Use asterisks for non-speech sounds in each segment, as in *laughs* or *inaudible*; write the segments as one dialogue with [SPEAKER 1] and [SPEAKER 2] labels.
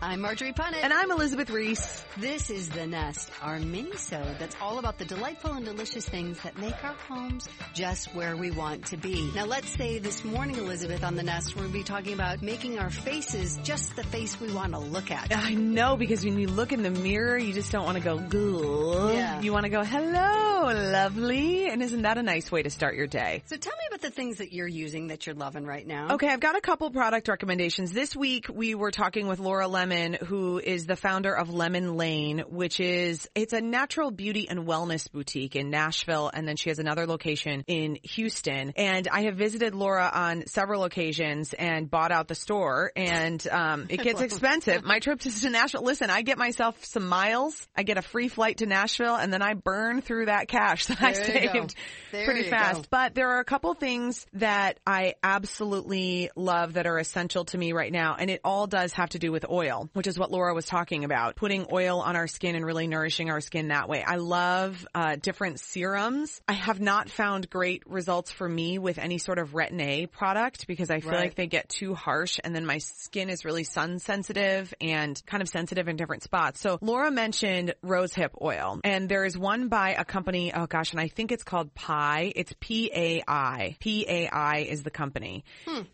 [SPEAKER 1] I'm Marjorie Punnett.
[SPEAKER 2] And I'm Elizabeth Ries.
[SPEAKER 1] This is The Nest, our mini-sode that's all about the delightful and delicious things that make our homes just where we want to be. Now let's say this morning, Elizabeth, on The Nest, we'll be talking about making our faces just the face we want to look at.
[SPEAKER 2] I know, because when you look in the mirror, you just don't want to go, good.
[SPEAKER 1] Yeah.
[SPEAKER 2] You want to go, hello, lovely. And isn't that a nice way to start your day?
[SPEAKER 1] So tell me about the things that you're using that you're loving right now.
[SPEAKER 2] Okay, I've got a couple product recommendations. This week we were talking with Laura Lemon, who is the founder of Lemon Lane, which is, it's a natural beauty and wellness boutique in Nashville. And then she has another location in Houston. And I have visited Laura on several occasions and bought out the store and, um, it gets *laughs* expensive. My trip to *laughs* Nashville. Listen, I get myself some miles. I get a free flight to Nashville and then I burn through that cash *laughs* that I
[SPEAKER 1] There go.
[SPEAKER 2] saved pretty fast.
[SPEAKER 1] go.
[SPEAKER 2] But there are a couple things that I absolutely love that are essential to me right now. And it all does have to do with oil, which is what Laura was talking about. Putting oil on our skin and really nourishing our skin that way. I love uh, different serums. I have not found great results for me with any sort of Retin A product because I feel
[SPEAKER 1] Right.
[SPEAKER 2] like they get too harsh and then my skin is really sun sensitive and kind of sensitive in different spots. So Laura mentioned rosehip oil and there is one by a company, oh gosh, and I think it's called Pai. It's P-A-I. P-A-I is the company.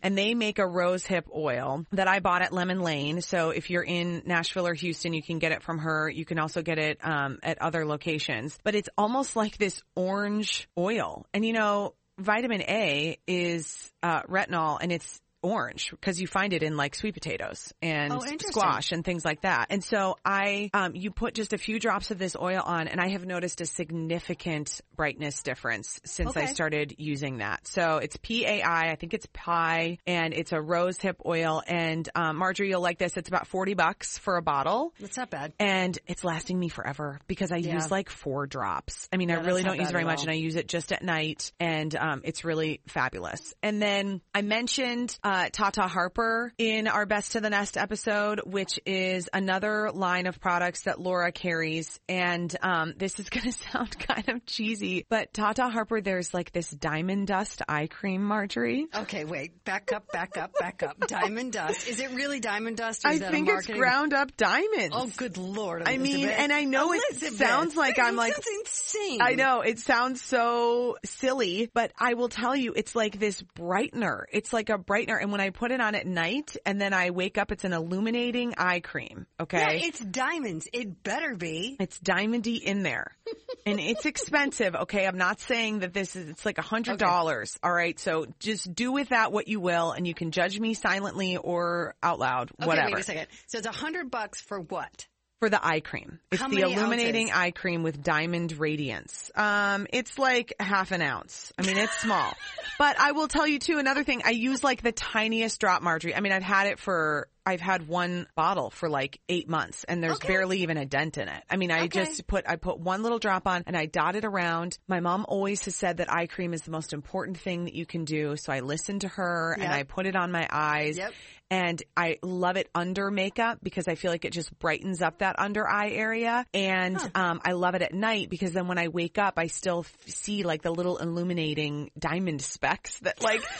[SPEAKER 2] And they make a rosehip oil that I bought at Lemon Lane. So if you're in Nashville or Houston, you can get it from her. You can also get it um, at other locations. But it's almost like this orange oil. And you know, vitamin A is uh, retinol and it's orange because you find it in like sweet potatoes and
[SPEAKER 1] Oh,
[SPEAKER 2] squash and things like that. And so I, um, you put just a few drops of this oil on and I have noticed a significant brightness difference since I started using that. So it's PAI, I think it's Pai and it's a rose hip oil and, um, Marjorie, you'll like this. It's about 40 bucks for a bottle.
[SPEAKER 1] That's not bad.
[SPEAKER 2] And it's lasting me forever because I
[SPEAKER 1] Yeah.
[SPEAKER 2] use like four drops. I mean,
[SPEAKER 1] Yeah,
[SPEAKER 2] I really don't use very much
[SPEAKER 1] all.
[SPEAKER 2] and I use it just at night and um, it's really fabulous. And then I mentioned uh, Tata Harper in our Best to the Nest episode, which is another line of products that Laura carries. And um, this is *laughs* going to sound kind of cheesy, but Tata Harper, there's like this diamond dust eye cream, Marjorie.
[SPEAKER 1] Okay, wait. Back up, back up, back up. Diamond dust. Is it really diamond dust? Or
[SPEAKER 2] I
[SPEAKER 1] is that a
[SPEAKER 2] think it's ground up diamonds.
[SPEAKER 1] Oh, good lord!
[SPEAKER 2] I mean, and I know it sounds like I'm like-
[SPEAKER 1] insane.
[SPEAKER 2] I know it sounds so silly, but I will tell you, it's like this brightener. It's like a brightener, and when I put it on at night, and then I wake up, it's an illuminating eye cream.
[SPEAKER 1] Yeah,
[SPEAKER 2] Okay,
[SPEAKER 1] it's diamonds. It better be.
[SPEAKER 2] it's diamondy in there, *laughs* and it's expensive. Okay, I'm not saying that this is. It's like a hundred dollars. All right, so just do with that what you will, and you can judge me silently or out loud,
[SPEAKER 1] Okay,
[SPEAKER 2] whatever.
[SPEAKER 1] wait a second. So it's a hundred bucks for what?
[SPEAKER 2] For the eye cream. It's
[SPEAKER 1] How
[SPEAKER 2] the illuminating
[SPEAKER 1] ounces?
[SPEAKER 2] eye cream with diamond radiance. Um, it's like half an ounce. I mean, it's small. *laughs* but I will tell you too, another thing, I use like the tiniest drop Marjorie. I mean, I've had it for, I've had one bottle for like eight months and there's
[SPEAKER 1] Okay.
[SPEAKER 2] barely even a dent in it. I mean, I
[SPEAKER 1] Okay.
[SPEAKER 2] just put, I put one little drop on and I dot it around. My mom always has said that eye cream is the most important thing that you can do. So I listened to her and I put it on my eyes
[SPEAKER 1] Yep.
[SPEAKER 2] and I love it under makeup because I feel like it just brightens up that under eye area. And um, I love it at night because then when I wake up, I still f- see like the little illuminating diamond specks that like. *laughs*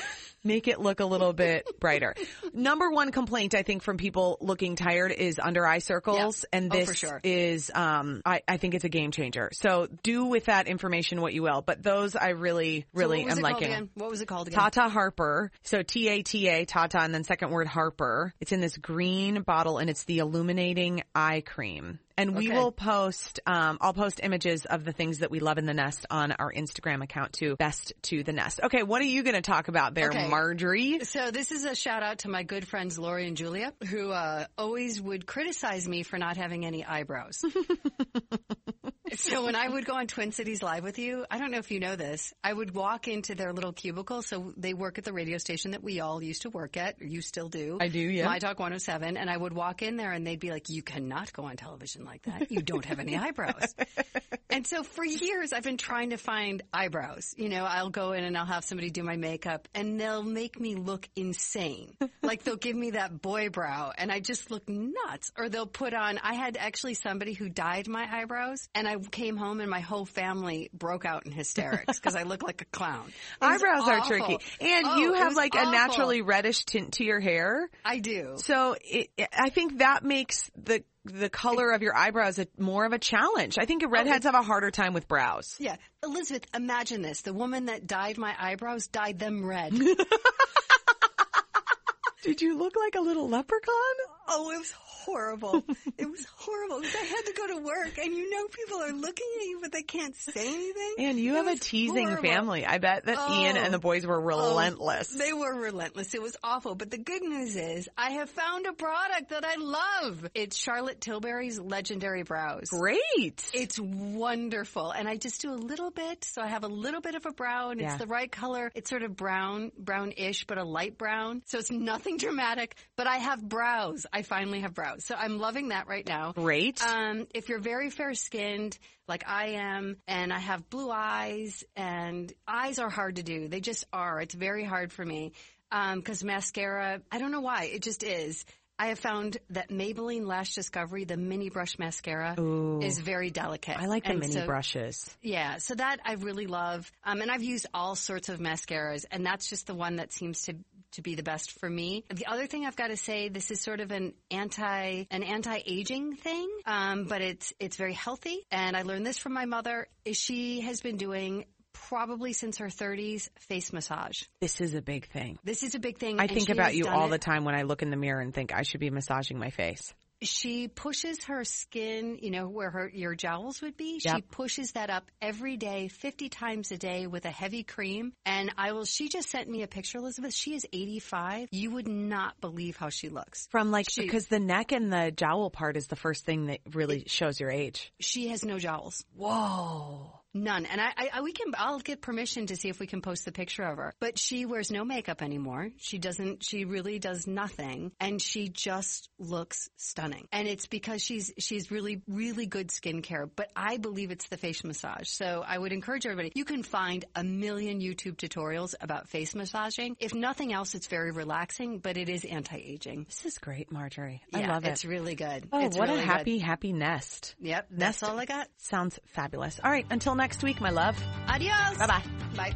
[SPEAKER 2] Make it look a little bit *laughs* brighter. Number one complaint I think from people looking tired is under eye circles, and
[SPEAKER 1] Oh,
[SPEAKER 2] this
[SPEAKER 1] for sure.
[SPEAKER 2] is um I, I think it's a game changer. So do with that information what you will. But those I really, really
[SPEAKER 1] so
[SPEAKER 2] am liking.
[SPEAKER 1] What was it called again?
[SPEAKER 2] Tata Harper. So T A T A Tata and then second word Harper. It's in this green bottle and it's the illuminating eye cream. And we
[SPEAKER 1] Okay.
[SPEAKER 2] will post, um, I'll post images of the things that we love in the nest on our Instagram account too. Best to the nest. Okay, what are you going to talk about there,
[SPEAKER 1] Okay.
[SPEAKER 2] Marjorie?
[SPEAKER 1] So this is a shout out to my good friends Lori and Julia, who uh, always would criticize me for not having any eyebrows. *laughs* so when I would go on Twin Cities Live with you, I don't know if you know this, I would walk into their little cubicle. So they work at the radio station that we all used to work at, or you still do.
[SPEAKER 2] I do, yeah.
[SPEAKER 1] My Talk 107. And I would walk in there and they'd be like, you cannot go on television like that. You don't have any *laughs* eyebrows. and so for years I've been trying to find eyebrows. You know, I'll go in and I'll have somebody do my makeup and they'll make me look insane. Like they'll give me that boy brow and I just look nuts. Or they'll put on, I had actually somebody who dyed my eyebrows and I came home and my whole family broke out in hysterics because I look like a clown. *laughs*
[SPEAKER 2] Eyebrows are tricky. And
[SPEAKER 1] Oh,
[SPEAKER 2] you have like a naturally reddish tint to your hair.
[SPEAKER 1] I do.
[SPEAKER 2] So it, I think that makes the the color of your eyebrows a, more of a challenge. I think oh, redheads have a harder time with brows.
[SPEAKER 1] Yeah. Elizabeth, imagine this. The woman that dyed my eyebrows dyed them red. *laughs*
[SPEAKER 2] Did you look like a little leprechaun?
[SPEAKER 1] Oh, it was horrible. it was horrible because I had to go to work and you know people are looking at you but they can't say anything.
[SPEAKER 2] And you
[SPEAKER 1] It
[SPEAKER 2] have a teasing
[SPEAKER 1] horrible.
[SPEAKER 2] family. I bet that Ian
[SPEAKER 1] Oh.
[SPEAKER 2] and the oh. boys were oh, relentless.
[SPEAKER 1] They were relentless. It was awful. But the good news is I have found a product that I love. It's Charlotte Tilbury's Legendary Brows.
[SPEAKER 2] Great.
[SPEAKER 1] It's wonderful. And I just do a little bit. So I have a little bit of a brow and
[SPEAKER 2] Yeah.
[SPEAKER 1] it's the right color. It's sort of brown, brownish, but a light brown. So it's nothing dramatic, but I have brows. I finally have brows. So I'm loving that right now.
[SPEAKER 2] Great.
[SPEAKER 1] Um, if you're very fair skinned, like I am, and I have blue eyes, and eyes are hard to do. They just are. It's very hard for me. Um, cause mascara, I don't know why. It just is. I have found that Maybelline Lash Discovery, the mini brush mascara,
[SPEAKER 2] Ooh.
[SPEAKER 1] is very delicate.
[SPEAKER 2] I like the
[SPEAKER 1] And
[SPEAKER 2] mini
[SPEAKER 1] so-
[SPEAKER 2] brushes.
[SPEAKER 1] yeah, so that I really love. Um, and I've used all sorts of mascaras, and that's just the one that seems to to be the best for me. The other thing I've got to say, this is sort of an anti an anti aging thing, um, but it's it's very healthy. And I learned this from my mother. Is she has been doing probably since her 30s face massage.
[SPEAKER 2] This is a big thing.
[SPEAKER 1] This is a big thing.
[SPEAKER 2] I think about you all
[SPEAKER 1] it-
[SPEAKER 2] the time when I look in the mirror and think I should be massaging my face.
[SPEAKER 1] She pushes her skin, you know, where her your jowls would be. She pushes that up every day, 50 times a day with a heavy cream. And I will she just sent me a picture, Elizabeth. She is 85. You would not believe how she looks.
[SPEAKER 2] From like,
[SPEAKER 1] She-
[SPEAKER 2] because the neck and the jowl part is the first thing that really shows your age.
[SPEAKER 1] She has no jowls.
[SPEAKER 2] Whoa.
[SPEAKER 1] None. And I, I, we can, I'll get permission to see if we can post the picture of her. But she wears no makeup anymore. She doesn't, she really does nothing. And she just looks stunning. And it's because she's, she's really, really good skincare. But I believe it's the face massage. So I would encourage everybody, you can find a million YouTube tutorials about face massaging. If nothing else, it's very relaxing, but it is anti-aging.
[SPEAKER 2] This is great, Marjorie. I
[SPEAKER 1] Yeah,
[SPEAKER 2] love it.
[SPEAKER 1] It's really good.
[SPEAKER 2] Oh,
[SPEAKER 1] It's
[SPEAKER 2] what
[SPEAKER 1] really
[SPEAKER 2] a
[SPEAKER 1] good.
[SPEAKER 2] happy, happy nest.
[SPEAKER 1] Yep. That's all I got.
[SPEAKER 2] Sounds fabulous. All right. Until next week, my love.
[SPEAKER 1] Adios.
[SPEAKER 2] Bye-bye.
[SPEAKER 1] Bye.